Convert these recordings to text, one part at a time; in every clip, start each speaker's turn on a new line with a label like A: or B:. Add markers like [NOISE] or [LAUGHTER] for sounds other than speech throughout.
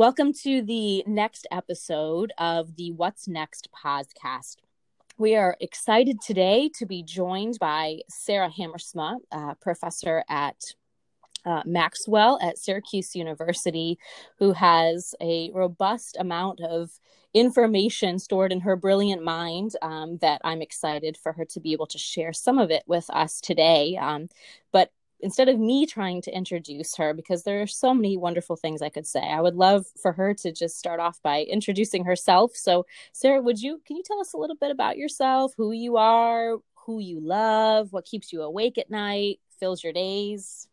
A: Welcome to the next episode of the What's Next podcast. We are excited today to be joined by Sarah Hamersma, uh, professor at uh, Maxwell at Syracuse University, who has a robust amount of information stored in her brilliant mind um, that I'm excited for her to be able to share some of it with us today. Um, but instead of me trying to introduce her because there are so many wonderful things I could say. I would love for her to just start off by introducing herself. So, Sarah, would you can you tell us a little bit about yourself, who you are, who you love, what keeps you awake at night, fills your days?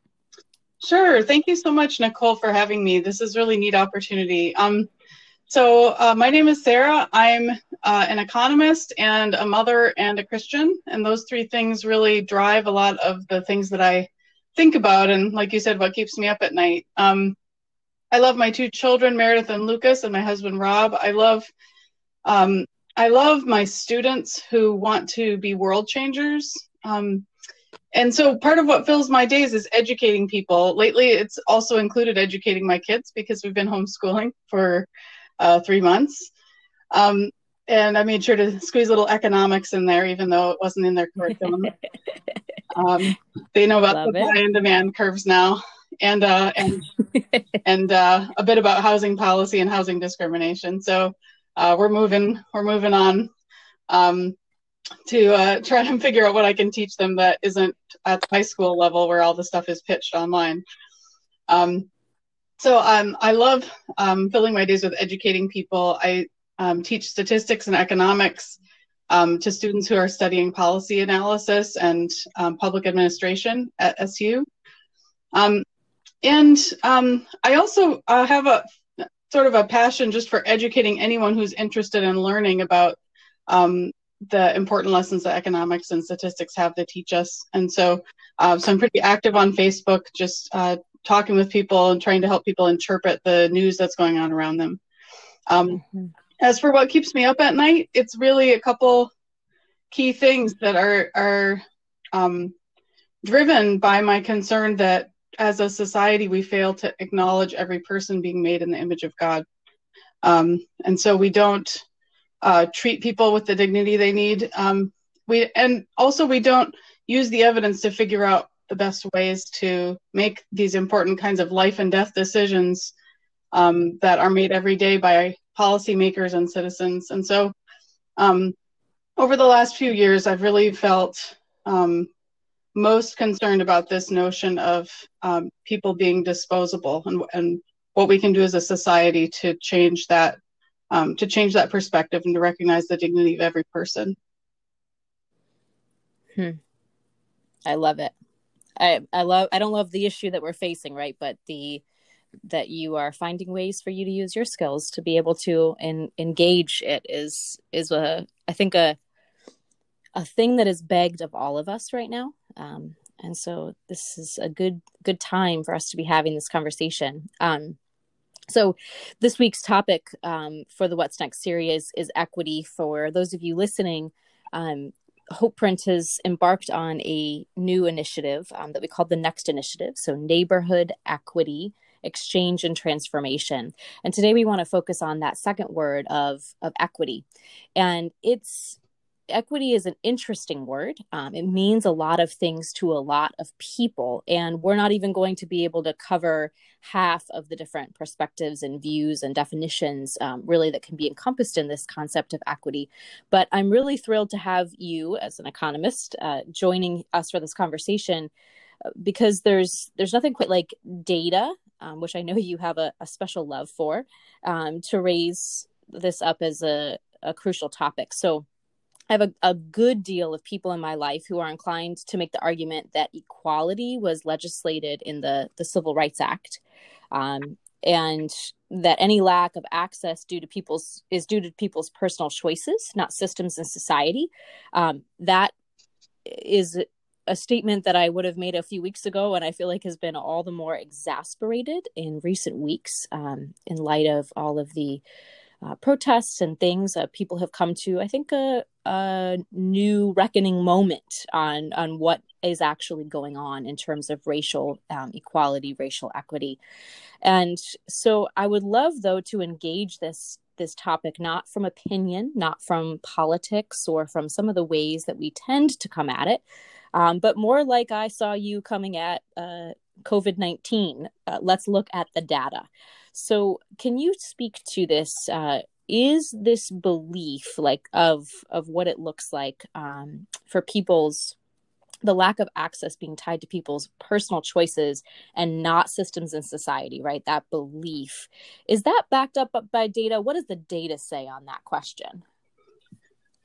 B: Sure. Thank you so much, Nicole, for having me. This is really neat opportunity. Um, so uh, my name is Sarah. I'm uh, an economist and a mother and a Christian, and those three things really drive a lot of the things that I think about and like you said what keeps me up at night. Um, i love my two children meredith and lucas and my husband rob. I love um, i love my students who want to be world changers. Um, and so part of what fills my days is educating people. Lately it's also included educating my kids because we've been homeschooling for uh, three months. Um, and i made sure to squeeze a little economics in there even though it wasn't in their curriculum [LAUGHS] Um, they know about Love supply it. and demand curves now, and uh, and [LAUGHS] and uh, a bit about housing policy and housing discrimination. So uh, we're moving we're moving on um, to uh, try and figure out what I can teach them that isn't at the high school level where all the stuff is pitched online. Um, so um, I love um, filling my days with educating people. I um, teach statistics and economics um, to students who are studying policy analysis and um, public administration at SU. Um, and um, I also uh, have a sort of a passion just for educating anyone who's interested in learning about um, the important lessons that economics and statistics have to teach us. And so, uh, so I'm pretty active on Facebook, just uh, talking with people and trying to help people interpret the news that's going on around them. Um, mm-hmm as for what keeps me up at night, it's really a couple key things that are are um, driven by my concern that as a society we fail to acknowledge every person being made in the image of God, um, and so we don't uh, treat people with the dignity they need. Um, we and also we don't use the evidence to figure out the best ways to make these important kinds of life and death decisions um, that are made every day by policymakers and citizens. And so, um, over the last few years, I've really felt um, most concerned about this notion of um, people being disposable and, and what we can do as a society to change that um, to change that perspective and to recognize the dignity of every person.
A: Hmm. I love it. I I love I don't love the issue that we're facing, right? But the that you are finding ways for you to use your skills to be able to engage it is is a I think a a thing that is begged of all of us right now. Um, and so this is a good good time for us to be having this conversation. Um, so this week's topic um, for the What's Next series is equity. For those of you listening, um, Hope Print has embarked on a new initiative um, that we call the Next Initiative. So neighborhood equity exchange and transformation. And today we want to focus on that second word of of equity. And it's equity is an interesting word. Um, it means a lot of things to a lot of people, and we're not even going to be able to cover half of the different perspectives and views and definitions um, really that can be encompassed in this concept of equity. But I'm really thrilled to have you, as an economist, uh, joining us for this conversation uh, because there's there's nothing quite like data um, which I know you have a, a special love for, um, to raise this up as a, a crucial topic. So I have a, a good deal of people in my life who are inclined to make the argument that equality was legislated in the, the Civil Rights Act. Um, and that any lack of access due to people's is due to people's personal choices, not systems and society. Um, that is a statement that I would have made a few weeks ago, and I feel like has been all the more exasperated in recent weeks um, in light of all of the uh, protests and things, uh, people have come to, I think, a, a new reckoning moment on on what is actually going on in terms of racial um, equality, racial equity, and so I would love though to engage this this topic not from opinion, not from politics, or from some of the ways that we tend to come at it, um, but more like I saw you coming at uh, COVID nineteen. Uh, let's look at the data. So, can you speak to this? Uh, is this belief like of of what it looks like um, for people's the lack of access being tied to people's personal choices and not systems in society right that belief is that backed up by data what does the data say on that question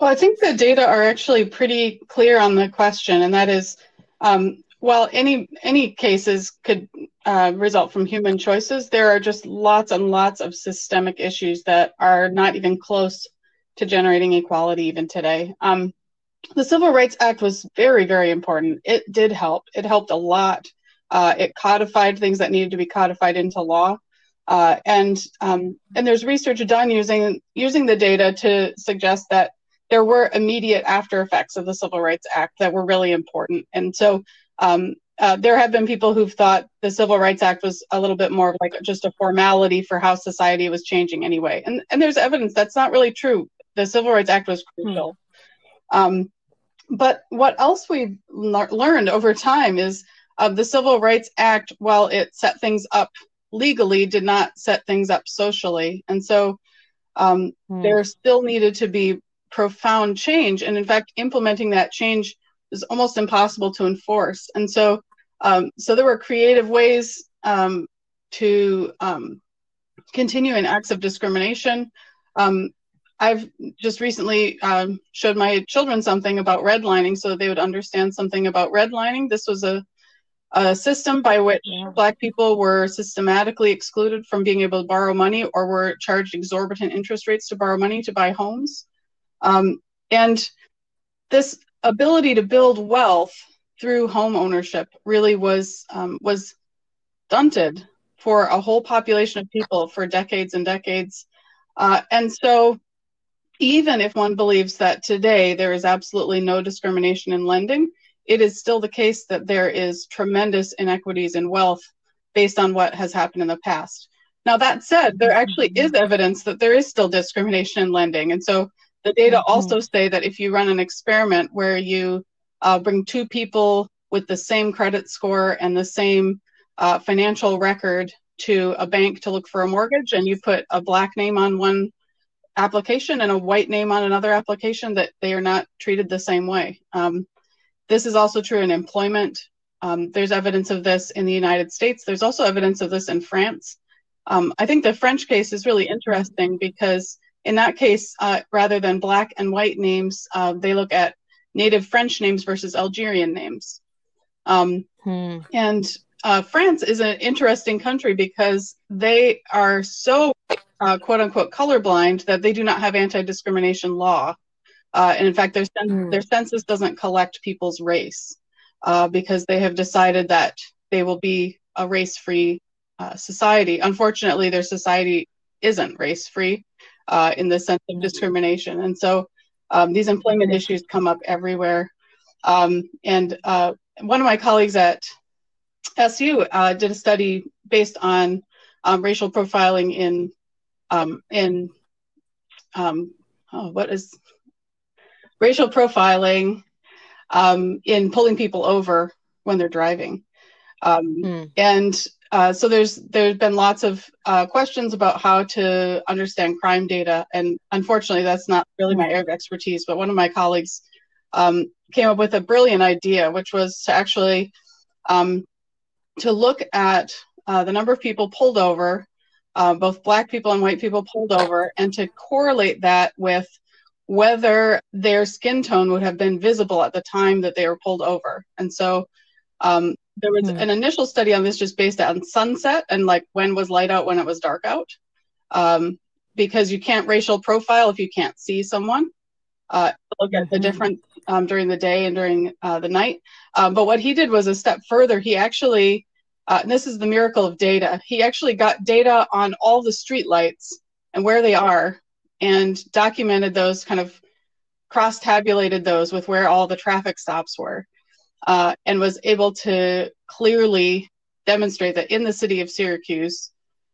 B: well i think the data are actually pretty clear on the question and that is um, while any any cases could uh, result from human choices, there are just lots and lots of systemic issues that are not even close to generating equality even today. Um, the Civil Rights Act was very, very important. It did help. It helped a lot. Uh, it codified things that needed to be codified into law. Uh, and um, and there's research done using using the data to suggest that there were immediate after effects of the Civil Rights Act that were really important. And so um, uh, there have been people who've thought the Civil Rights Act was a little bit more like just a formality for how society was changing anyway. And, and there's evidence that's not really true. The Civil Rights Act was crucial. Hmm. Um, but what else we've le- learned over time is uh, the Civil Rights Act, while it set things up legally, did not set things up socially. And so um, hmm. there still needed to be profound change. And in fact, implementing that change is almost impossible to enforce. And so, um, so there were creative ways um, to um, continue in acts of discrimination. Um, I've just recently um, showed my children something about redlining so they would understand something about redlining. This was a, a system by which yeah. Black people were systematically excluded from being able to borrow money or were charged exorbitant interest rates to borrow money to buy homes. Um, and this ability to build wealth through home ownership really was um, was stunted for a whole population of people for decades and decades. Uh, and so, even if one believes that today there is absolutely no discrimination in lending, it is still the case that there is tremendous inequities in wealth based on what has happened in the past. Now, that said, there actually is evidence that there is still discrimination in lending. And so, the data mm-hmm. also say that if you run an experiment where you uh, bring two people with the same credit score and the same uh, financial record to a bank to look for a mortgage, and you put a black name on one application and a white name on another application, that they are not treated the same way. Um, this is also true in employment. Um, there's evidence of this in the United States. There's also evidence of this in France. Um, I think the French case is really interesting because in that case, uh, rather than black and white names, uh, they look at native French names versus Algerian names. Um, hmm. And uh, France is an interesting country because they are so uh, quote unquote colorblind that they do not have anti discrimination law. Uh, and in fact, their, hmm. their census doesn't collect people's race uh, because they have decided that they will be a race free society. Unfortunately, their society isn't race free uh, in the sense of discrimination. And so um, these employment issues come up everywhere. Um, and uh, one of my colleagues at SU uh, did a study based on um, racial profiling in um, in um, oh, what is racial profiling um, in pulling people over when they're driving. Mm. And uh, so there's there's been lots of uh, questions about how to understand crime data, and unfortunately, that's not really my area of expertise. But one of my colleagues um, came up with a brilliant idea, which was to actually um, to look at uh, the number of people pulled over, uh, both black people and white people pulled over, and to correlate that with whether their skin tone would have been visible at the time that they were pulled over. And so um, there was mm-hmm. an initial study on this just based on sunset and like when was light out when it was dark out. Um, because you can't racial profile if you can't see someone uh, look at mm-hmm. the difference um, during the day and during uh, the night. Um, but what he did was a step further. He actually uh, this is the miracle of data. He actually got data on all the street lights and where they are and documented those kind of cross tabulated those with where all the traffic stops were uh, and was able to clearly demonstrate that in the city of Syracuse,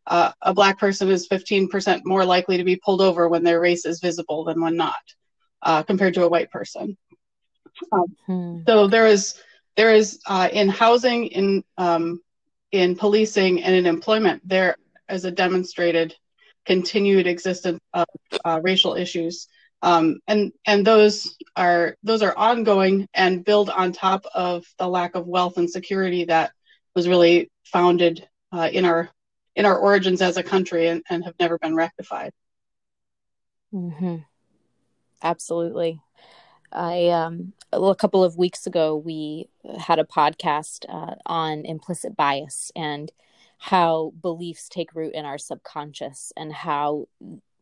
B: uh, a black person is 15% more likely to be pulled over when their race is visible than when not, uh, compared to a white person. Um, hmm. So there is there is uh, in housing, in um, in policing, and in employment, there is a demonstrated continued existence of uh, racial issues, um, and and those are those are ongoing and build on top of the lack of wealth and security that was really founded uh, in our in our origins as a country and, and have never been rectified.
A: Mm-hmm. Absolutely. I um, a couple of weeks ago we had a podcast uh, on implicit bias and how beliefs take root in our subconscious and how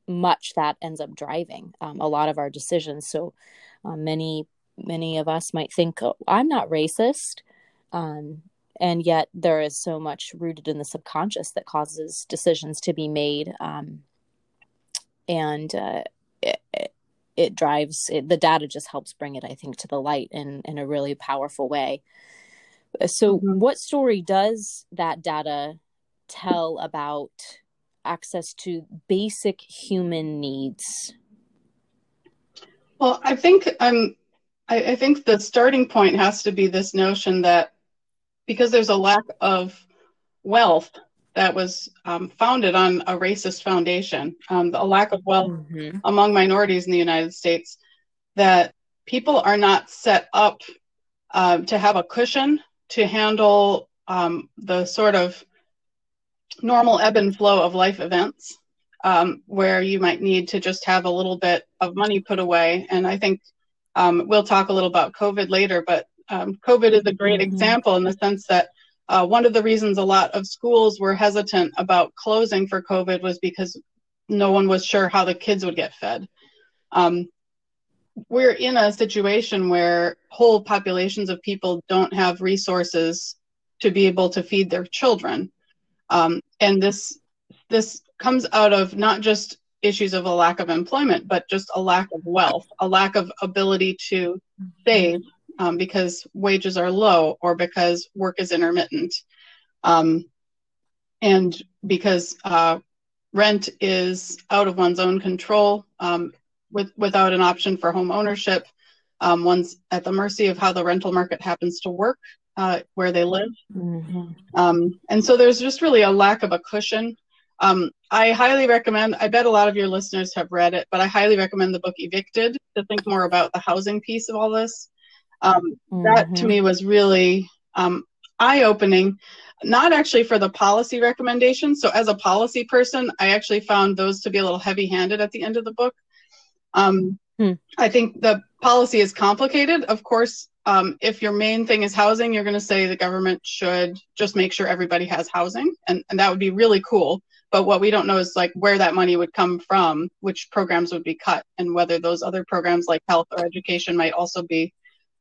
A: much that ends up driving um, a lot of our decisions. So uh, many many of us might think, oh, "I'm not racist," um, and yet there is so much rooted in the subconscious that causes decisions to be made um, and uh, it, it, drives it, the data just helps bring it i think to the light in in a really powerful way so mm-hmm. what story does that data tell about access to basic human needs
B: well i think um I, I think the starting point has to be this notion that because there's a lack of wealth that was um, founded on a racist foundation, um, a lack of wealth mm-hmm. among minorities in the United States, that people are not set up uh, to have a cushion to handle um, the sort of normal ebb and flow of life events um, where you might need to just have a little bit of money put away. And I think um, we'll talk a little about COVID later, but um, COVID is a great mm-hmm. example in the sense that uh, one of the reasons a lot of schools were hesitant about closing for COVID was because no one was sure how the kids would get fed. Um, we're in a situation where whole populations of people don't have resources to be able to feed their children, um, and this this comes out of not just issues of a lack of employment, but just a lack of wealth, a lack of ability to save um, because wages are low or because work is intermittent. Um, and because uh, rent is out of one's own control um, with, without an option for home ownership. Um, one's at the mercy of how the rental market happens to work uh, where they live. Mm-hmm. Um, and so there's just really a lack of a cushion. Um, I highly recommend, I bet a lot of your listeners have read it, but I highly recommend the book Evicted to think more about the housing piece of all this. Um, mm-hmm. That to mm-hmm. me was really um, eye opening, not actually for the policy recommendations. So, as a policy person, I actually found those to be a little heavy handed at the end of the book. Um, hmm. I think the policy is complicated. Of course, um, if your main thing is housing, you're going to say the government should just make sure everybody has housing, and, and that would be really cool. But what we don't know is like where that money would come from, which programs would be cut, and whether those other programs like health or education might also be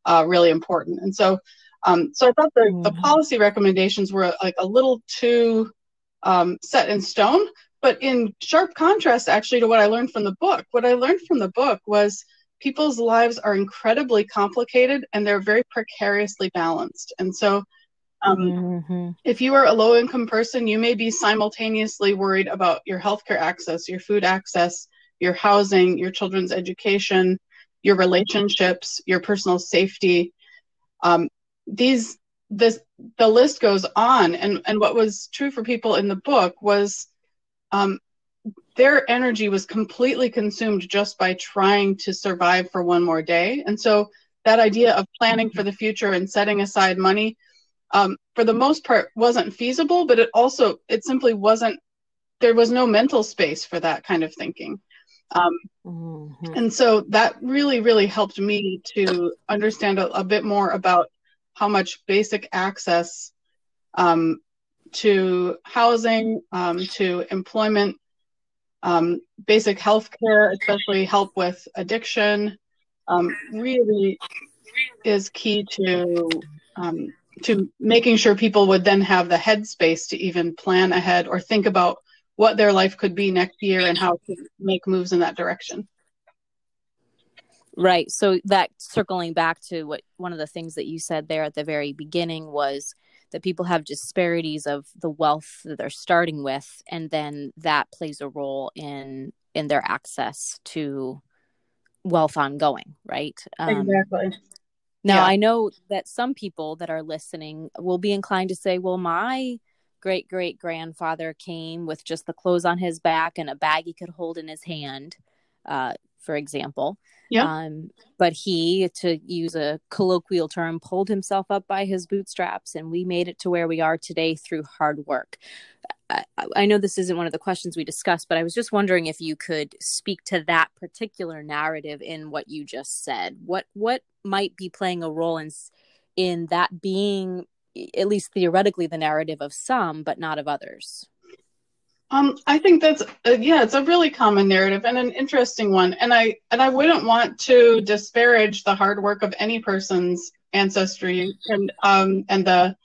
B: uh, really important. And so, um, so I thought the, mm-hmm. the policy recommendations were like a little too um, set in stone, but in sharp contrast actually to what I learned from the book. What I learned from the book was people's lives are incredibly complicated and they're very precariously balanced. And so, um, mm-hmm. if you are a low income person, you may be simultaneously worried about your healthcare access, your food access, your housing, your children's education, your relationships, your personal safety. Um, these this the list goes on, and and what was true for people in the book was um, their energy was completely consumed just by trying to survive for one more day, and so that idea of planning for the future and setting aside money um, for the most part wasn't feasible but it also it simply wasn't there was no mental space for that kind of thinking um, mm-hmm. And so that really, really helped me to understand a, a bit more about how much basic access um, to housing, um, to employment, um, basic health care, especially help with addiction, um, really is key to um, to making sure people would then have the headspace to even plan ahead or think about what their life could be next year and how to make moves in that direction.
A: Right. So that circling back to what one of the things that you said there at the very beginning was that people have disparities of the wealth that they're starting with and then that plays a role in in their access to wealth ongoing, right?
B: Um, exactly.
A: Now, yeah. I know that some people that are listening will be inclined to say, well, my great great grandfather came with just the clothes on his back and a bag he could hold in his hand, uh, for example.
B: Yeah.
A: Um, but he, to use a colloquial term, pulled himself up by his bootstraps, and we made it to where we are today through hard work. I, I know this isn't one of the questions we discussed, but I was just wondering if you could speak to that particular narrative in what you just said. What what might be playing a role in in that being at least theoretically the narrative of some but not of others
B: um, I think that's uh, yeah, it's a really common narrative and an interesting one. And I and I wouldn't want to disparage the hard work of any person's ancestry and um, and the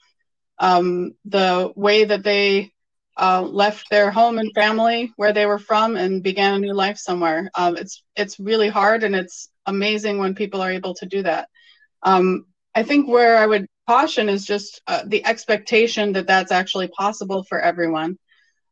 B: um, the way that they uh, left their home and family where they were from and began a new life somewhere. Um, it's it's really hard and it's amazing when people are able to do that. Um, I think where I would caution is just uh, the expectation that that's actually possible for everyone.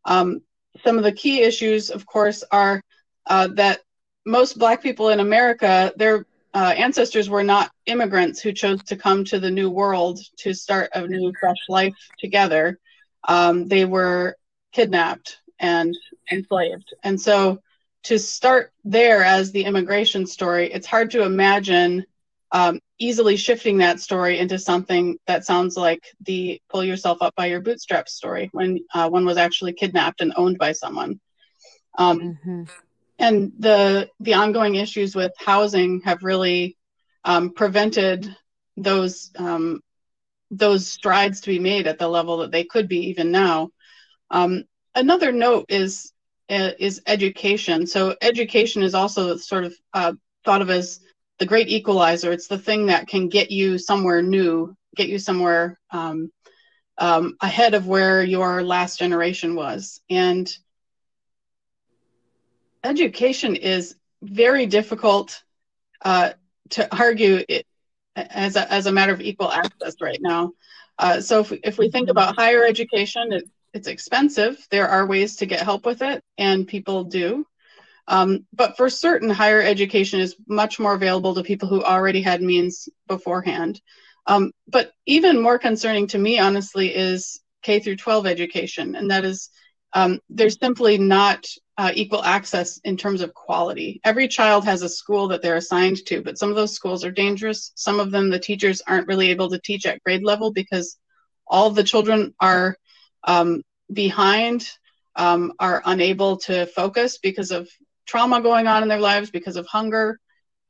B: Um, some of the key issues, of course, are uh, that most Black people in America, their uh, ancestors were not immigrants who chose to come to the new world to start a new, fresh life together. Um, they were kidnapped and enslaved. And so to start there as the immigration story, it's hard to imagine um, easily shifting that story into something that sounds like the pull yourself up by your bootstraps story when uh, one was actually kidnapped and owned by someone. Um, mm-hmm. And the the ongoing issues with housing have really um, prevented those um, those strides to be made at the level that they could be even now. Um, another note is uh, is education. So education is also sort of uh, thought of as the great equalizer. It's the thing that can get you somewhere new, get you somewhere um, um, ahead of where your last generation was. And education is very difficult uh, to argue it as a, as a matter of equal access right now. Uh, so if, if we think about higher education, it, it's expensive. There are ways to get help with it, and people do. Um, but for certain, higher education is much more available to people who already had means beforehand. Um, but even more concerning to me, honestly, is K through 12 education, and that is um, there's simply not uh, equal access in terms of quality. Every child has a school that they're assigned to, but some of those schools are dangerous. Some of them, the teachers aren't really able to teach at grade level because all the children are um, behind, um, are unable to focus because of trauma going on in their lives because of hunger.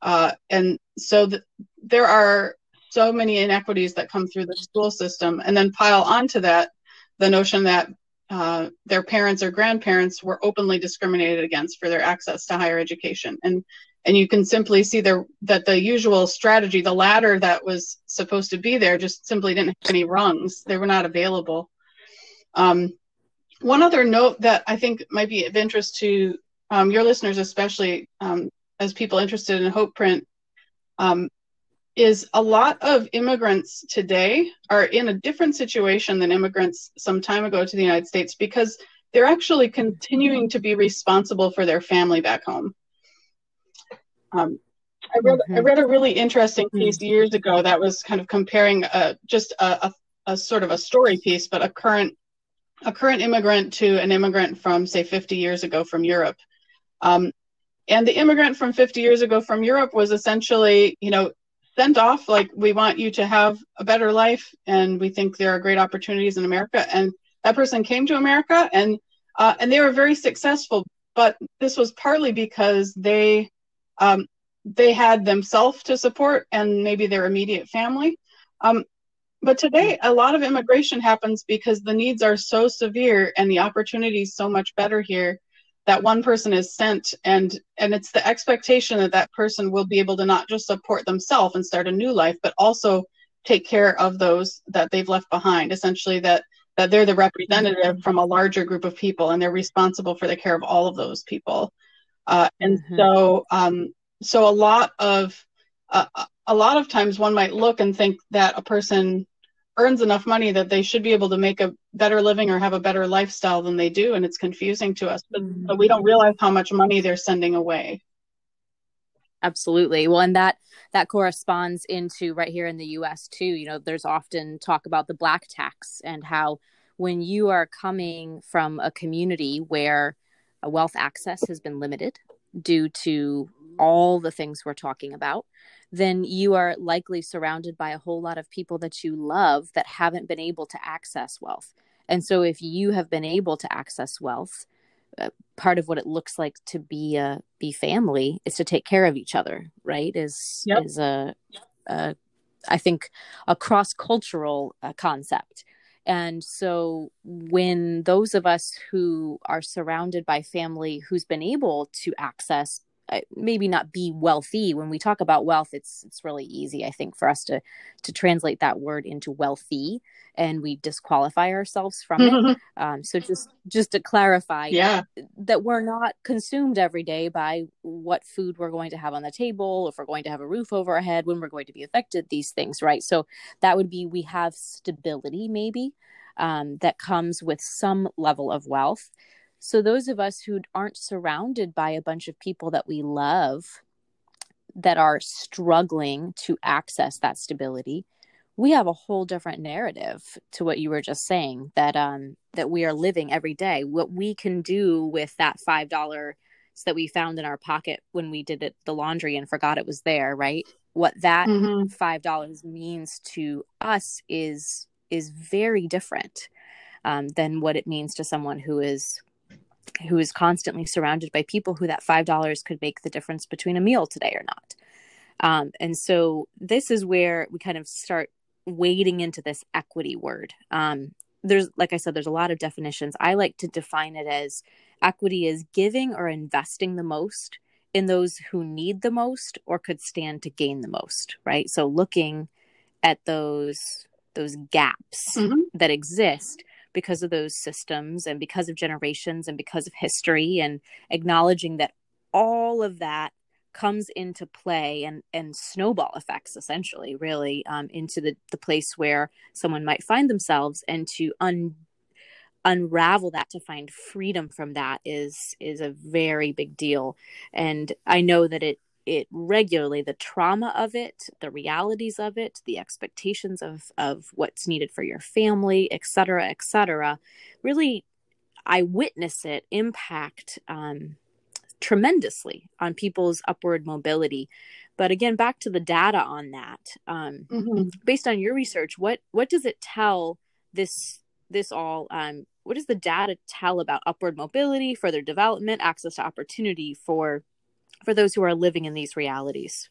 B: Uh, and so th- there are so many inequities that come through the school system. And then pile onto that the notion that uh, their parents or grandparents were openly discriminated against for their access to higher education. And and you can simply see there that the usual strategy, the ladder that was supposed to be there, just simply didn't have any rungs. They were not available. Um, one other note that I think might be of interest to um, your listeners, especially um, as people interested in Hope Print, um, is a lot of immigrants today are in a different situation than immigrants some time ago to the United States because they're actually continuing to be responsible for their family back home. Um, I read, mm-hmm. I read a really interesting piece years ago that was kind of comparing uh, just a, a, a, sort of a story piece, but a current a current immigrant to an immigrant from say 50 years ago from Europe, um, and the immigrant from 50 years ago from Europe was essentially, you know, sent off like we want you to have a better life and we think there are great opportunities in America. And that person came to America and uh, and they were very successful. But this was partly because they um, they had themselves to support and maybe their immediate family. Um, but today, a lot of immigration happens because the needs are so severe and the opportunities so much better here that one person is sent and and it's the expectation that that person will be able to not just support themselves and start a new life but also take care of those that they've left behind essentially that that they're the representative from a larger group of people and they're responsible for the care of all of those people. Uh, and mm-hmm. so, um, so a lot of uh, a lot of times one might look and think that a person earns enough money that they should be able to make a better living or have a better lifestyle than they do and it's confusing to us but, but we mm-hmm. don't realize how much money they're sending away.
A: Absolutely. Well and that that corresponds into right here in the us too. You know there's often talk about the black tax and how when you are coming from a community where wealth access has been limited due to all the things we're talking about then you are likely surrounded by a whole lot of people that you love that haven't been able to access wealth. And so, if you have been able to access wealth, uh, part of what it looks like to be a be family is to take care of each other, right? Is yep. is a, a I think a cross cultural uh, concept. And so, when those of us who are surrounded by family who's been able to access maybe not be wealthy. When we talk about wealth it's it's really easy i think for us to to translate that word into wealthy and we disqualify ourselves from it. [LAUGHS] Um, so just just to clarify
B: yeah.
A: that we're not consumed every day by what food we're going to have on the table if we're going to have a roof over our head when we're going to be affected these things right? So that would be we have stability maybe um, that comes with some level of wealth so, those of us who aren't surrounded by a bunch of people that we love that are struggling to access that stability, we have a whole different narrative to what you were just saying that um that we are living every day. What we can do with that five dollar that we found in our pocket when we did it the laundry and forgot it was there, right? What that mm-hmm. five dollars means to us is is very different um, than what it means to someone who is who is constantly surrounded by people who that five dollars could make the difference between a meal today or not. Um, and so this is where we kind of start wading into this equity word. Um, there's like i said there's a lot of definitions. I like to define it as equity is giving or investing the most in those who need the most or could stand to gain the most right? So looking at those those gaps mm-hmm. that exist because of those systems and because of generations and because of history and acknowledging that all of that comes into play and and snowball effects essentially really um, into the the place where someone might find themselves. And to un unravel that to find freedom from that is is a very big deal. And i know that it it regularly the trauma of it the realities of it the expectations of of what's needed for your family et cetera et cetera really i witness it impact um, tremendously on people's upward mobility but again back to the data on that um, mm-hmm. based on your research what what does it tell this this all um, what does the data tell about upward mobility further development access to opportunity for for those who are living in these realities?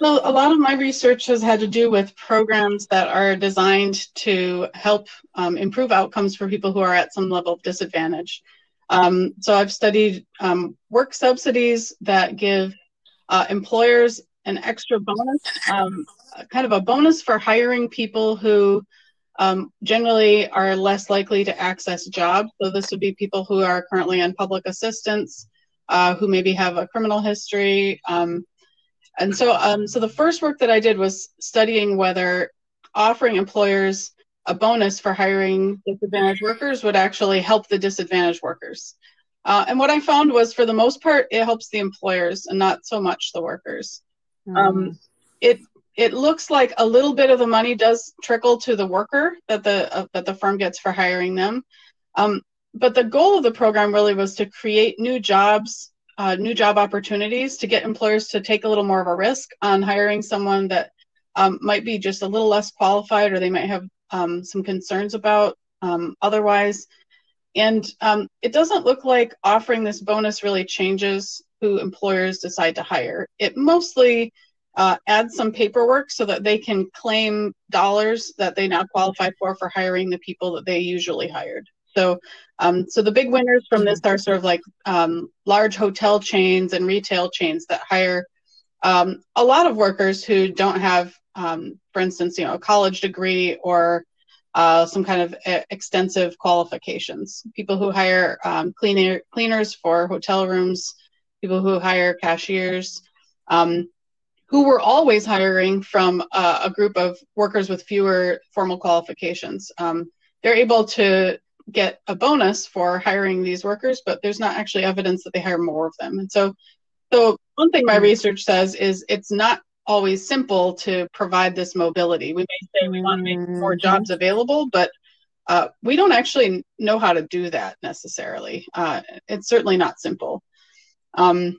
B: So, a lot of my research has had to do with programs that are designed to help um, improve outcomes for people who are at some level of disadvantage. Um, so, I've studied um, work subsidies that give uh, employers an extra bonus, um, kind of a bonus for hiring people who um, generally are less likely to access jobs. So, this would be people who are currently on public assistance uh, who maybe have a criminal history. Um, and so, um, so the first work that I did was studying whether offering employers a bonus for hiring disadvantaged workers would actually help the disadvantaged workers. Uh, and what I found was, for the most part, it helps the employers and not so much the workers. Mm. Um, it it looks like a little bit of the money does trickle to the worker that the uh, that the firm gets for hiring them. Um, but the goal of the program really was to create new jobs, uh, new job opportunities to get employers to take a little more of a risk on hiring someone that um, might be just a little less qualified or they might have um, some concerns about um, otherwise. And um, it doesn't look like offering this bonus really changes who employers decide to hire. It mostly uh, adds some paperwork so that they can claim dollars that they now qualify for for hiring the people that they usually hired. So, um, so the big winners from this are sort of like um, large hotel chains and retail chains that hire um, a lot of workers who don't have, um, for instance, you know, a college degree or uh, some kind of uh, extensive qualifications. People who hire um, cleaner, cleaners for hotel rooms, people who hire cashiers, um, who were always hiring from uh, a group of workers with fewer formal qualifications. They're able to get a bonus for hiring these workers, but there's not actually evidence that they hire more of them. And so, so one thing my research says is it's not always simple to provide this mobility. We may say we want to make more mm-hmm. jobs available, but uh, we don't actually know how to do that necessarily. Uh, it's certainly not simple. Um,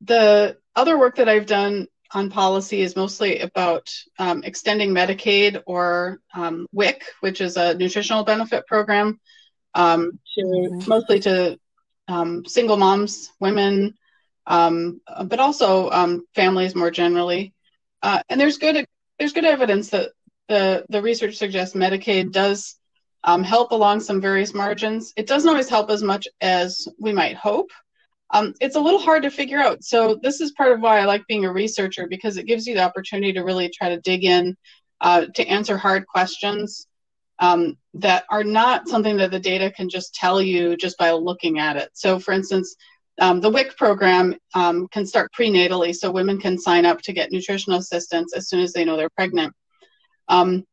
B: the other work that I've done on policy is mostly about um, extending Medicaid or um, WIC, which is a nutritional benefit program, um, to mm-hmm. mostly to um, single moms, women, um, but also um, families more generally. Uh, and there's good there's good evidence that the the research suggests Medicaid does help along some various margins. It doesn't always help as much as we might hope um, it's a little hard to figure out. So this is part of why I like being a researcher because it gives you the opportunity to really try to dig in uh, to answer hard questions um, that are not something that the data can just tell you just by looking at it. So for instance, um, the WIC program um, can start prenatally, so women can sign up to get nutritional assistance as soon as they know they're pregnant. Um,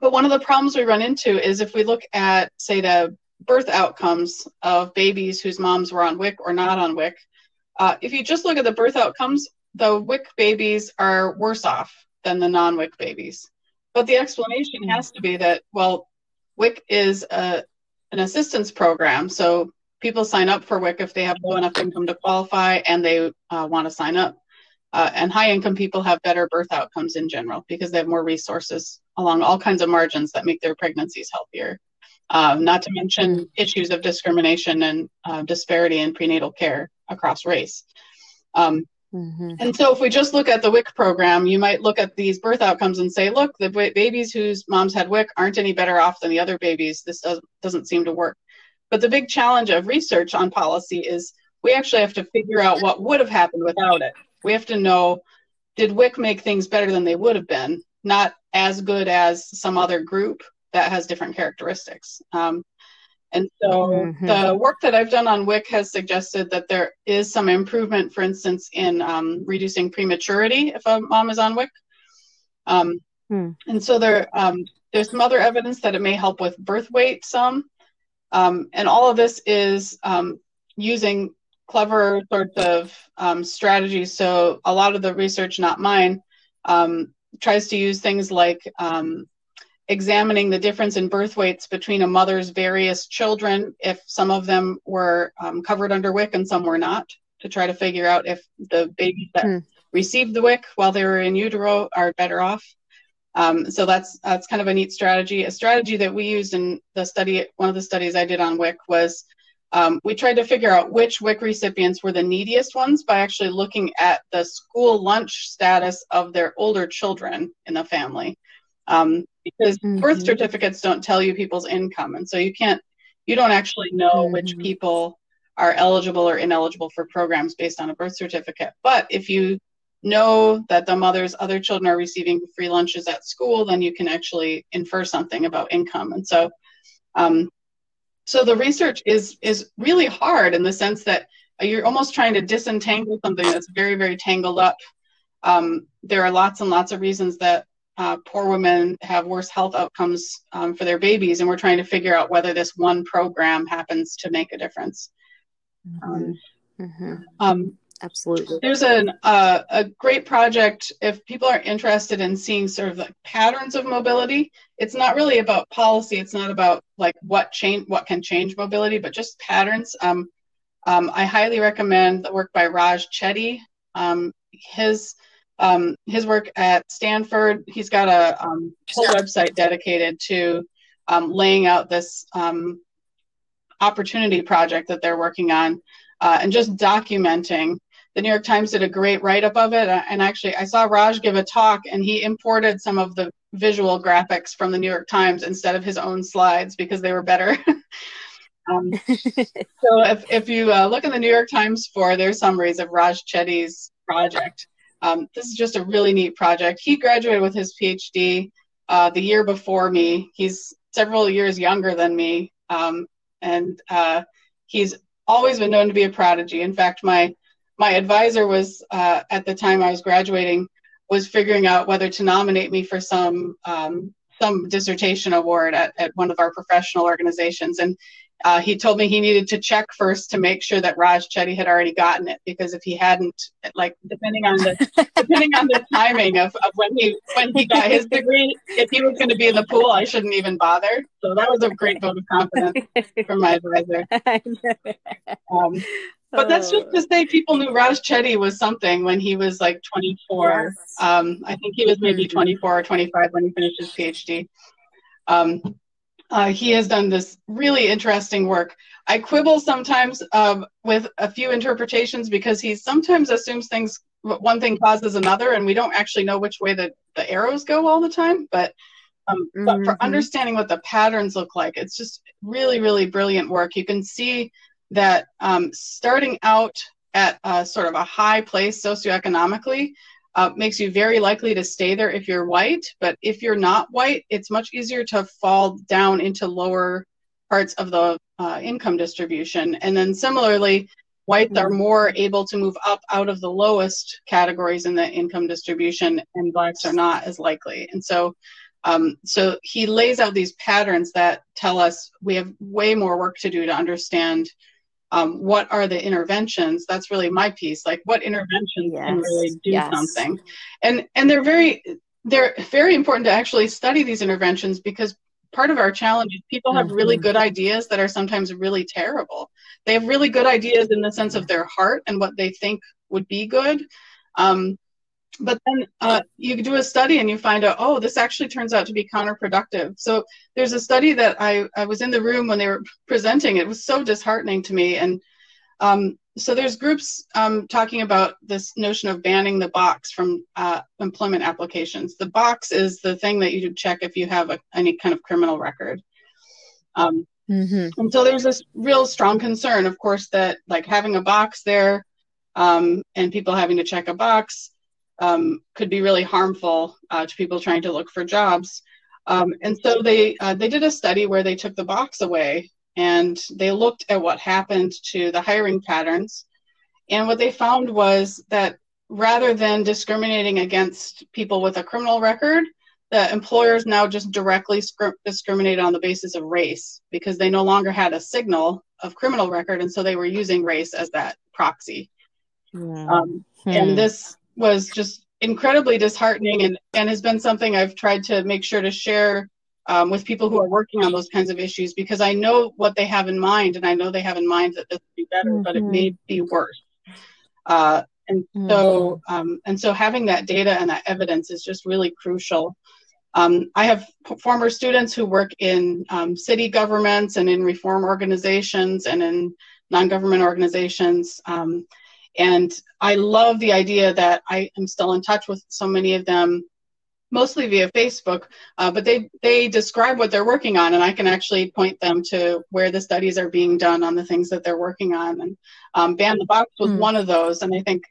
B: but one of the problems we run into is if we look at, say, the birth outcomes of babies whose moms were on WIC or not on WIC. Uh, if you just look at the birth outcomes, the WIC babies are worse off than the non WIC babies. But the explanation has to be that, well, WIC is a, an assistance program. So people sign up for WIC if they have low enough income to qualify and they uh, want to sign up. Uh, and high income people have better birth outcomes in general because they have more resources along all kinds of margins that make their pregnancies healthier um, not to mention issues of discrimination and uh, disparity in prenatal care across race. Um, mm-hmm. And so, if we just look at the WIC program, you might look at these birth outcomes and say, look, the babies whose moms had WIC aren't any better off than the other babies. This does, doesn't seem to work. But the big challenge of research on policy is we actually have to figure out what would have happened without it. We have to know did WIC make things better than they would have been, not as good as some other group, that has different characteristics. Um, and so mm-hmm. the work that I've done on WIC has suggested that there is some improvement, for instance, in um, reducing prematurity if a mom is on WIC. Um, mm. And so there, um, there's some other evidence that it may help with birth weight some. Um, and all of this is um, using clever sorts of strategies. So a lot of the research, not mine, tries to use things like um, examining the difference in birth weights between a mother's various children, if some of them were um, covered under WIC and some were not, to try to figure out if the babies that hmm. received the WIC while they were in utero are better off. Um, so that's that's kind of a neat strategy. A strategy that we used in the study, one of the studies I did on WIC was um, we tried to figure out which WIC recipients were the neediest ones by actually looking at the school lunch status of their older children in the family um, because mm-hmm. birth certificates don't tell you people's income, and so you can't, you don't actually know mm-hmm. which people are eligible or ineligible for programs based on a birth certificate. But if you know that the mother's other children are receiving free lunches at school, then you can actually infer something about income. And so, um, so the research is is really hard in the sense that you're almost trying to disentangle something that's very very tangled up. Um, there are lots and lots of reasons that uh, poor women have worse health outcomes um, for their babies, and we're trying to figure out whether this one program happens to make a difference.
A: Mm-hmm. Mm-hmm. Um, Absolutely.
B: There's an, uh, a great project if people are interested in seeing sort of like patterns of mobility. It's not really about policy. It's not about like what change, what can change mobility, but just patterns. Um, um, I highly recommend the work by Raj Chetty. Um, his um, his work at Stanford. He's got a um, whole website dedicated to um, laying out this um, opportunity project that they're working on uh, and just documenting. The New York Times did a great write up of it. Uh, and actually, I saw Raj give a talk and he imported some of the visual graphics from the New York Times instead of his own slides because they were better. [LAUGHS] Um, [LAUGHS] so if, if you uh, look in the New York Times for their summaries of Raj Chetty's project, um, this is just a really neat project. He graduated with his PhD uh, the year before me. He's several years younger than me, um, and uh, he's always been known to be a prodigy. In fact, my my advisor was uh, at the time I was graduating was figuring out whether to nominate me for some um, some dissertation award at, at one of our professional organizations, and uh, he told me he needed to check first to make sure that Raj Chetty had already gotten it because if he hadn't, like depending on the [LAUGHS] depending on the timing of, of when he when he got his degree, if he was going to be in the pool, I shouldn't even bother. So that was a great vote of confidence from my advisor. [LAUGHS] Um, but that's just to say people knew Raj Chetty was something when he was like 24. Yes. Um, I think he was maybe mm-hmm. 24 or 25 when he finished his PhD. Um, uh, he has done this really interesting work. I quibble sometimes um, with a few interpretations because he sometimes assumes things, one thing causes another, and we don't actually know which way the, the arrows go all the time. But, um, mm-hmm. but for mm-hmm. understanding what the patterns look like, it's just really, really brilliant work. You can see that um, starting out at a, sort of a high place socioeconomically, uh, makes you very likely to stay there if you're white. But if you're not white, it's much easier to fall down into lower parts of the uh, income distribution. And then similarly, whites are more able to move up out of the lowest categories in the income distribution, and blacks are not as likely. And so, um, so he lays out these patterns that tell us we have way more work to do to understand um, what are the interventions that's really my piece like what interventions yes. can really do yes. something and and they're very they're very important to actually study these interventions because part of our challenge is people have really mm-hmm. good ideas that are sometimes really terrible they have really good ideas in the sense of their heart and what they think would be good um, but then uh, you do a study and you find out, oh, this actually turns out to be counterproductive. So there's a study that I, I was in the room when they were presenting. It was so disheartening to me. And um, so there's groups um, talking about this notion of banning the box from uh, employment applications. The box is the thing that you check if you have a, any kind of criminal record. Um, mm-hmm. And so there's this real strong concern, of course, that like having a box there um, and people having to check a box um, could be really harmful uh, to people trying to look for jobs. Um, and so they uh, they did a study where they took the box away and they looked at what happened to the hiring patterns. And what they found was that rather than discriminating against people with a criminal record, the employers now just directly discriminate discriminated on the basis of race because they no longer had a signal of criminal record, and so they were using race as that proxy. Yeah. Um, hmm. And this was just incredibly disheartening and, and has been something I've tried to make sure to share um, with people who are working on those kinds of issues because I know what they have in mind and I know they have in mind that this would be better, mm-hmm. but it may be worse. Uh, and mm-hmm. so um, and so having that data and that evidence is just really crucial. Um, I have p- former students who work in um, city governments and in reform organizations and in non-government organizations. And I love the idea that I am still in touch with so many of them, mostly via Facebook. Uh, but they they describe what they're working on, and I can actually point them to where the studies are being done on the things that they're working on. And um, Ban the Box was mm. one of those, and I think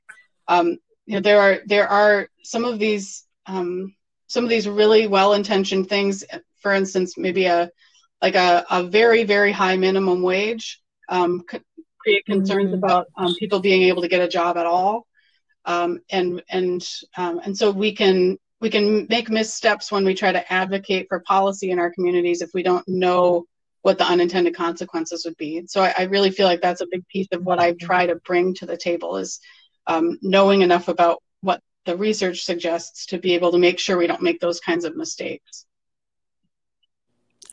B: um, you know, there are there are some of these um, some of these really well intentioned things. For instance, maybe a like a, a very very high minimum wage um, create concerns mm-hmm. about um, people being able to get a job at all. Um, and and um, and so we can we can make missteps when we try to advocate for policy in our communities if we don't know what the unintended consequences would be. So I, I really feel like that's a big piece of what I try to bring to the table is um, knowing enough about what the research suggests to be able to make sure we don't make those kinds of mistakes.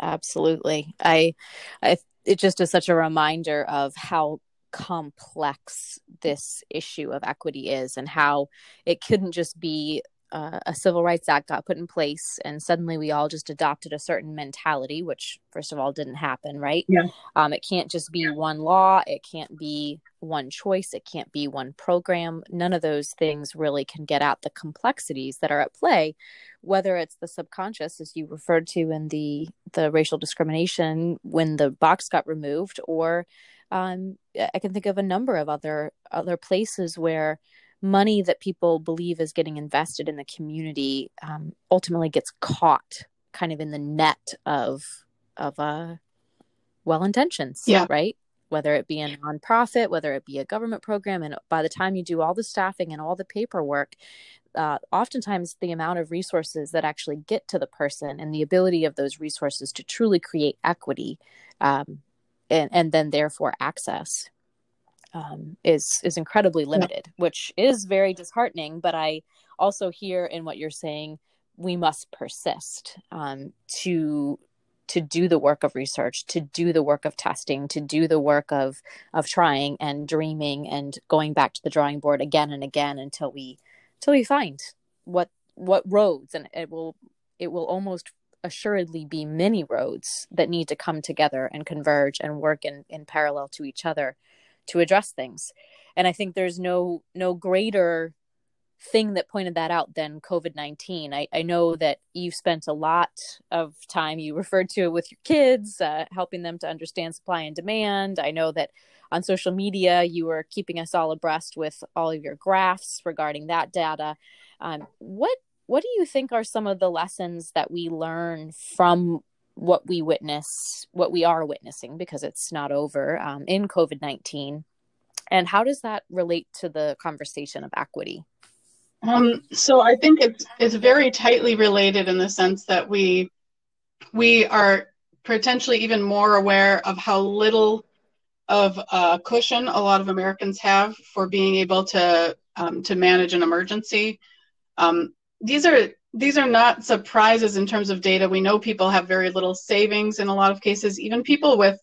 A: Absolutely. I, I it just is such a reminder of how complex this issue of equity is and how it couldn't just be uh, a civil rights act got put in place and suddenly we all just adopted a certain mentality which first of all didn't happen right?
B: Yeah.
A: Um, it can't just be yeah. one law. It can't be one choice. It can't be one program. None of those things really can get at the complexities that are at play whether it's the subconscious as you referred to in the the racial discrimination when the box got removed or um, i can think of a number of other other places where money that people believe is getting invested in the community um, ultimately gets caught kind of in the net of of uh, well intentions
B: yeah.
A: right whether it be a nonprofit whether it be a government program and by the time you do all the staffing and all the paperwork uh, oftentimes the amount of resources that actually get to the person and the ability of those resources to truly create equity um, and, and then therefore access um, is is incredibly limited, which is very disheartening. But I also hear in what you're saying, we must persist um, to to do the work of research, to do the work of testing, to do the work of of trying and dreaming and going back to the drawing board again and again until we until we find what what roads and it will it will almost assuredly be many roads that need to come together and converge and work in, in parallel to each other to address things. And i think there's no no greater thing that pointed that out than covid-19 I, I know that you've spent a lot of time you referred to it with your kids uh, helping them to understand supply and demand. I know that on social media you were keeping us all abreast with all of your graphs regarding that data. Um, what what do you think are some of the lessons that we learn from what we witness, what we are witnessing, because it's not over um, in COVID 19? And how does that relate to the conversation of equity?
B: Um, so I think it's it's very tightly related in the sense that we we are potentially even more aware of how little of a cushion a lot of Americans have for being able to um, to manage an emergency. Um, these are these are not surprises in terms of data. We know people have very little savings in a lot of cases. Even people with,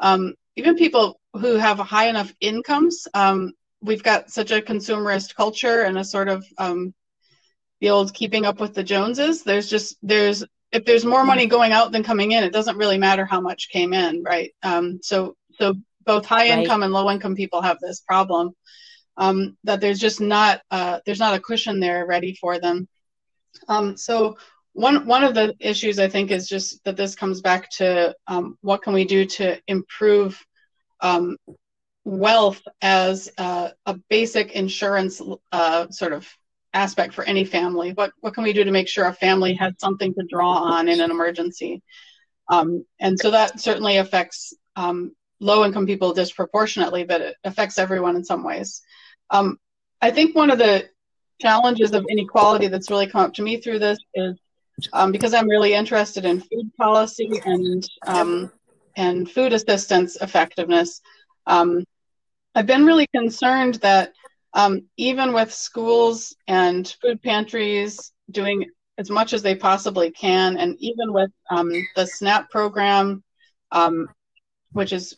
B: um, even people who have high enough incomes. Um, we've got such a consumerist culture and a sort of um, the old keeping up with the Joneses. There's just there's if there's more money going out than coming in, it doesn't really matter how much came in, right? Um, so so both high right. income and low income people have this problem um, that there's just not uh, there's not a cushion there ready for them. Um, so one one of the issues I think is just that this comes back to um, what can we do to improve um, wealth as a basic insurance uh, sort of aspect for any family. What what can we do to make sure a family has something to draw on in an emergency? Um, and so that certainly affects um, low income people disproportionately, but it affects everyone in some ways. Um, I think one of the challenges of inequality that's really come up to me through this is um, because I'm really interested in food policy and um, and food assistance effectiveness. Um, I've been really concerned that um, even with schools and food pantries doing as much as they possibly can, and even with um, the SNAP program, um, which is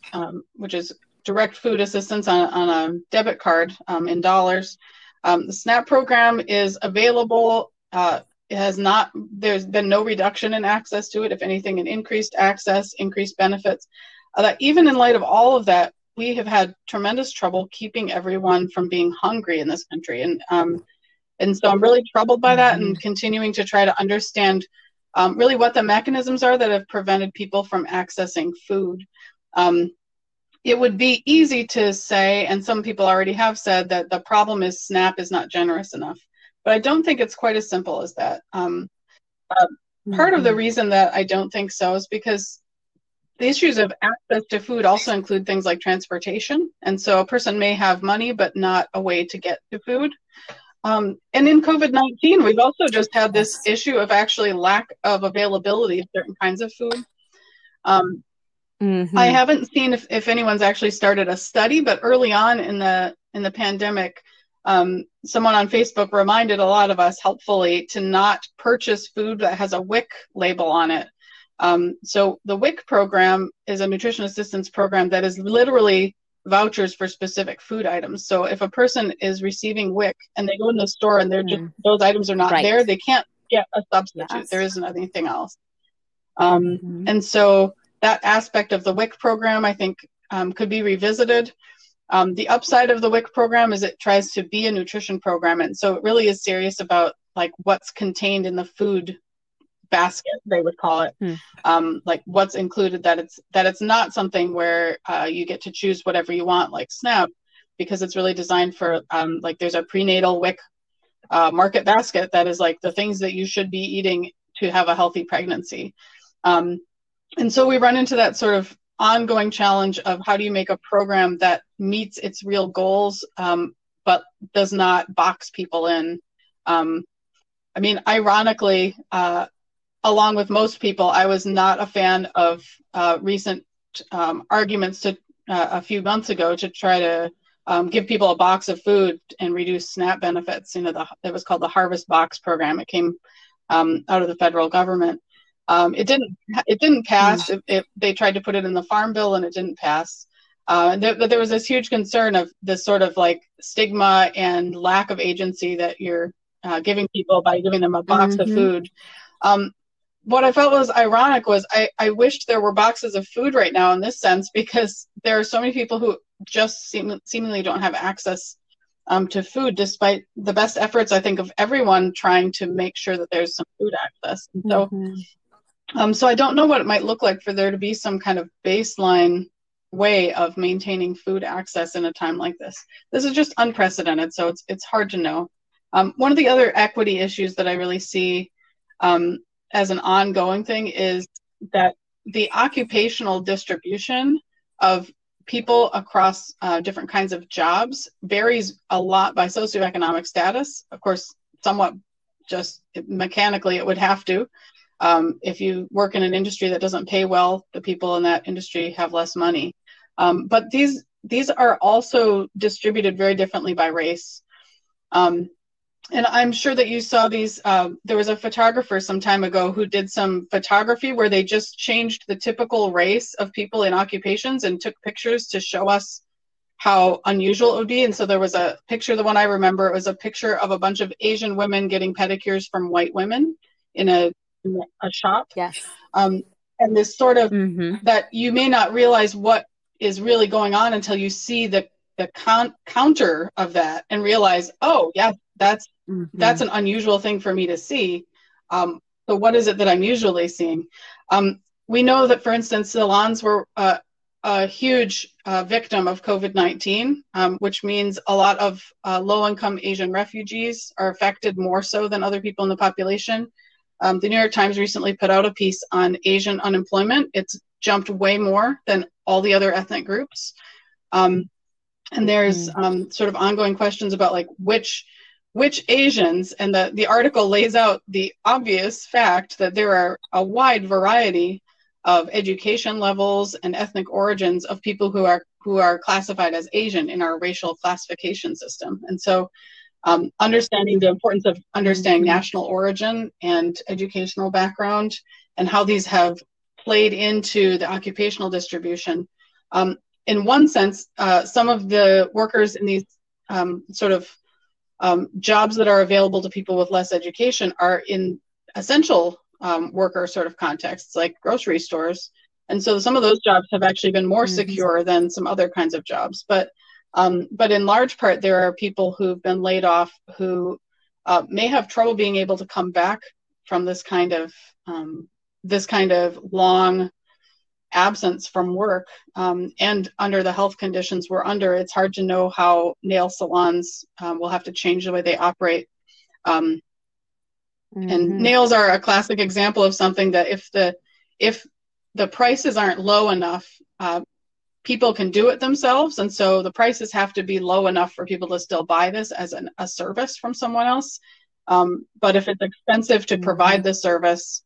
B: which is direct food assistance on, on a debit card in dollars. Um, the SNAP program is available. Uh, it has not, there's been no reduction in access to it. If anything, an increased access, increased benefits. Uh, that even in light of all of that, we have had tremendous trouble keeping everyone from being hungry in this country. And, um, and so I'm really troubled by that and mm-hmm. continuing to try to understand um, really what the mechanisms are that have prevented people from accessing food. Um, it would be easy to say, and some people already have said, that the problem is SNAP is not generous enough. But I don't think it's quite as simple as that. Um, uh, part mm-hmm. of the mm-hmm. reason that I don't think so is because the issues of access to food also include things like transportation. And so a person may have money, but not a way to get to food. Um, and in COVID 19, we've also just had this issue of actually lack of availability of certain kinds of food. Um, Mm-hmm. I haven't seen if, if anyone's actually started a study, but early on in the in the pandemic, um, someone on Facebook reminded a lot of us helpfully to not purchase food that has a WIC label on it. Um, so the WIC program is a nutrition assistance program that is literally vouchers for specific food items. So if a person is receiving WIC and they go in the store and they're mm. just those items are not right. there, they can't get a substitute. Yes. There isn't anything else. Um, mm-hmm. And so that aspect of the WIC program, I think, um, could be revisited. Um, the upside of the WIC program is it tries to be a nutrition program, and so it really is serious about like what's contained in the food basket, they would call it, hmm. um, like what's included. That it's that it's not something where uh, you get to choose whatever you want, like SNAP. because it's really designed for um, like there's a prenatal WIC uh, market basket that is like the things that you should be eating to have a healthy pregnancy. Um, and so we run into that sort of ongoing challenge of how do you make a program that meets its real goals um, but does not box people in. Um, I mean, ironically, uh, along with most people, I was not a fan of uh, recent um, arguments to uh, a few months ago to try to um, give people a box of food and reduce SNAP benefits. You know, the, it was called the Harvest Box program. It came um, out of the federal government. Um, it didn't. It didn't pass. It, it, they tried to put it in the farm bill, and it didn't pass. Uh, there, but there was this huge concern of this sort of like stigma and lack of agency that you're uh, giving people by giving them a box mm-hmm. of food. Um, what I felt was ironic was I, I wished there were boxes of food right now in this sense because there are so many people who just seem, seemingly don't have access um, to food despite the best efforts I think of everyone trying to make sure that there's some food access. And so, mm-hmm. Um, so I don't know what it might look like for there to be some kind of baseline way of maintaining food access in a time like this. This is just unprecedented, so it's it's hard to know. Um, one of the other equity issues that I really see um, as an ongoing thing is that the occupational distribution of people across uh, different kinds of jobs varies a lot by socioeconomic status. Of course, somewhat just mechanically, it would have to. Um, if you work in an industry that doesn't pay well, the people in that industry have less money. Um, but these these are also distributed very differently by race. Um, and I'm sure that you saw these. Uh, there was a photographer some time ago who did some photography where they just changed the typical race of people in occupations and took pictures to show us how unusual it would be. And so there was a picture, the one I remember, it was a picture of a bunch of Asian women getting pedicures from white women in a, a shop.
A: Yes.
B: Um, and this sort of mm-hmm. that you may not realize what is really going on until you see the the con- counter of that and realize, oh yeah, that's mm-hmm. that's an unusual thing for me to see. Um, so what is it that I'm usually seeing? Um, we know that, for instance, salons were uh, a huge uh, victim of COVID-19, um, which means a lot of uh, low-income Asian refugees are affected more so than other people in the population. Um, the New York Times recently put out a piece on Asian unemployment. It's jumped way more than all the other ethnic groups. Um, and there's mm-hmm. um, sort of ongoing questions about like which which Asians, and the, the article lays out the obvious fact that there are a wide variety of education levels and ethnic origins of people who are who are classified as Asian in our racial classification system. And so um, understanding the importance of understanding national origin and educational background and how these have played into the occupational distribution. Um, in one sense, uh, some of the workers in these um, sort of um, jobs that are available to people with less education are in essential um, worker sort of contexts, like grocery stores. And so some of those jobs have actually been more mm-hmm. secure than some other kinds of jobs. But um, but in large part, there are people who've been laid off who uh, may have trouble being able to come back from this kind of um, this kind of long absence from work um, and under the health conditions we're under, it's hard to know how nail salons um, will have to change the way they operate. Um, mm-hmm. And nails are a classic example of something that if the if the prices aren't low enough, uh, people can do it themselves, and so the prices have to be low enough for people to still buy this as an, a service from someone else. Um, but if it's expensive to provide the service,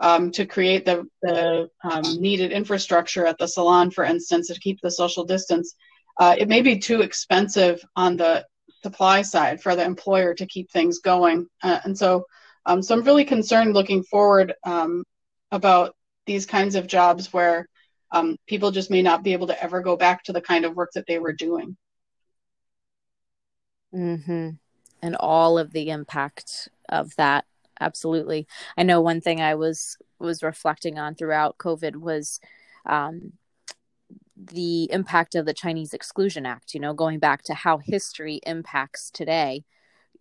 B: um, to create the, the um, needed infrastructure at the salon, for instance, to keep the social distance, uh, it may be too expensive on the supply side for the employer to keep things going. Uh, and so, um, so I'm really concerned looking forward um, about these kinds of jobs where um, people just may not be able to ever go back to the kind of work that they were doing.
A: Mm-hmm. And all of the impact of that absolutely. I know one thing I was was reflecting on throughout COVID was um, the impact of the Chinese Exclusion Act. You know, going back to how history impacts today.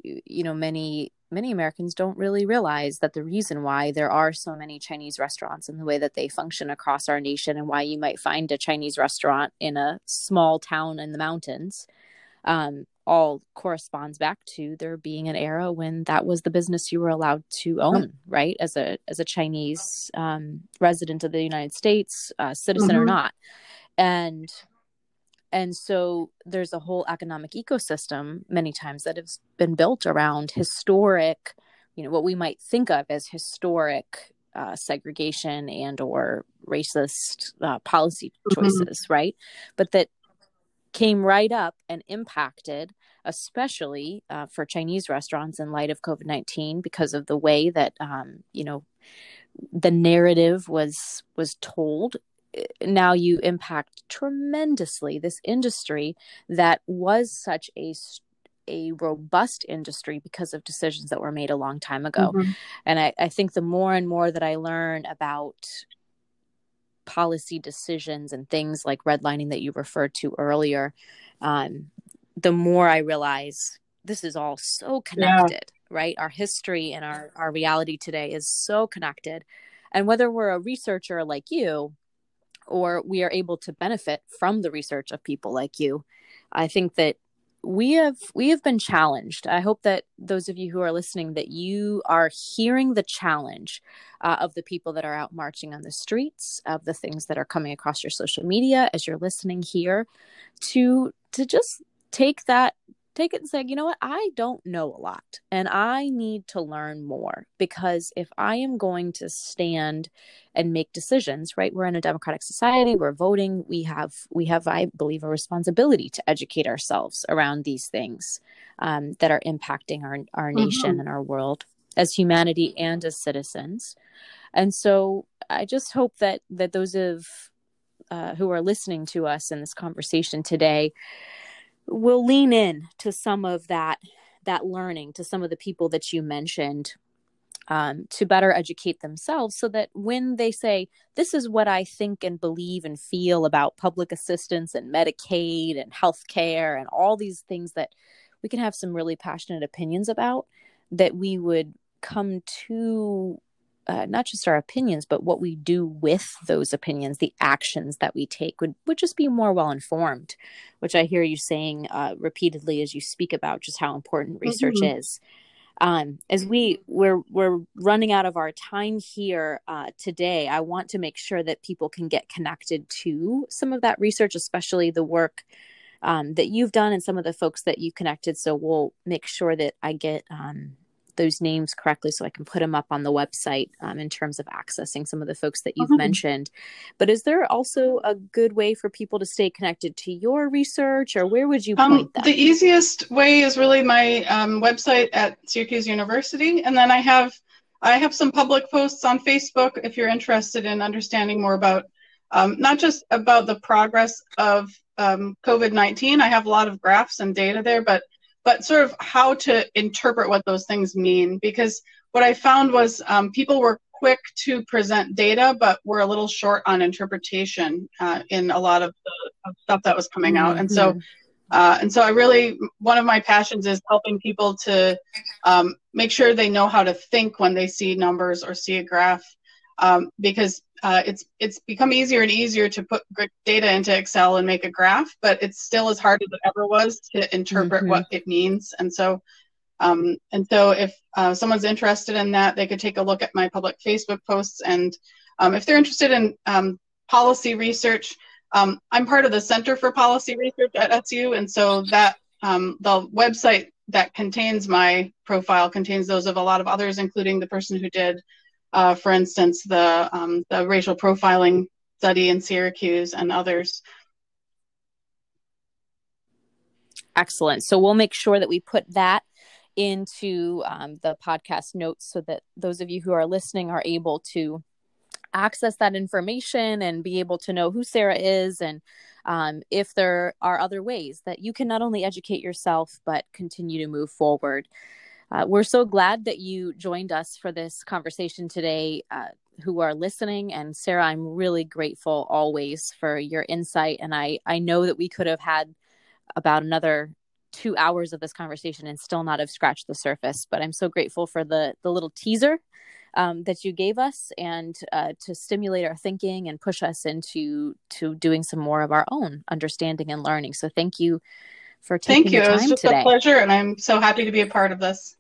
A: You, you know, many many Americans don't really realize that the reason why there are so many Chinese restaurants and the way that they function across our nation, and why you might find a Chinese restaurant in a small town in the mountains, um, all corresponds back to there being an era when that was the business you were allowed to own, right? As a as a Chinese um, resident of the United States, uh, citizen mm-hmm. or not, and and so there's a whole economic ecosystem many times that has been built around historic, you know, what we might think of as historic uh, segregation and or racist uh, policy mm-hmm. choices, mm-hmm. right? But that came right up and impacted, especially uh, for Chinese restaurants in light of COVID nineteen, because of the way that um, you know the narrative was was told. Now you impact tremendously this industry that was such a a robust industry because of decisions that were made a long time ago. Mm-hmm. And I, I think the more and more that I learn about policy decisions and things like redlining that you referred to earlier, um, the more I realize this is all so connected, yeah. right? Our history and our, our reality today is so connected. And whether we're a researcher like you or we are able to benefit from the research of people like you, I think that we have we have been challenged. I hope that those of you who are listening that you are hearing the challenge uh, of the people that are out marching on the streets of the things that are coming across your social media as you're listening here to to just take that take it and say, you know what, I don't know a lot and I need to learn more because if I am going to stand and make decisions, right? We're in a democratic society, we're voting, we have we have, I believe, a responsibility to educate ourselves around these things um, that are impacting our our mm-hmm. nation and our world as humanity and as citizens. And so I just hope that that those of uh, who are listening to us in this conversation today will lean in to some of that that learning to some of the people that you mentioned um, to better educate themselves so that when they say this is what i think and believe and feel about public assistance and medicaid and healthcare and all these things that we can have some really passionate opinions about that we would come to uh, not just our opinions, but what we do with those opinions, the actions that we take would, would just be more well informed, which I hear you saying uh, repeatedly as you speak about just how important research mm-hmm. is. Um, as we we're we're running out of our time here uh, today, I want to make sure that people can get connected to some of that research, especially the work um, that you've done and some of the folks that you connected. So we'll make sure that I get um, those names correctly so I can put them up on the website um, in terms of accessing some of the folks that you've mm-hmm. mentioned. But is there also a good way for people to stay connected to your research, or where would you um, point um, them?
B: The easiest way is really my um, website at Syracuse University, and then I have I have some public posts on Facebook if you're interested in understanding more about um, not just about the progress of um, COVID 19. I have a lot of graphs and data there, but but sort of how to interpret what those things mean. Because what I found was um, people were quick to present data, but were a little short on interpretation uh, in a lot of the stuff that was coming out. And so, mm-hmm. uh, and so I really one of my passions is helping people to um, make sure they know how to think when they see numbers or see a graph, um, because uh, it's it's become easier and easier to put data into Excel and make a graph, but it's still as hard as it ever was to interpret mm-hmm. what it means. And so, um, and so if uh, someone's interested in that, they could take a look at my public Facebook posts. And um, if they're interested in um, policy research, um, I'm part of the Center for Policy Research at SU, and so that um, the website that contains my profile contains those of a lot of others, including the person who did uh, for instance, the, um, the racial profiling study in Syracuse and others.
A: Excellent. So we'll make sure that we put that into um, the podcast notes so that those of you who are listening are able to access that information and be able to know who Sarah is and um, if there are other ways that you can not only educate yourself but continue to move forward. Uh, we're so glad that you joined us for this conversation today, uh, who are listening. And Sarah, I'm really grateful always for your insight. And I, I know that we could have had about another two hours of this conversation and still not have scratched the surface. But I'm so grateful for the the little teaser um, that you gave us and uh, to stimulate our thinking and push us into to doing some more of our own understanding and learning. So thank you for taking
B: Thank you. it was just
A: today.
B: a pleasure, and I'm so happy to be a part of this.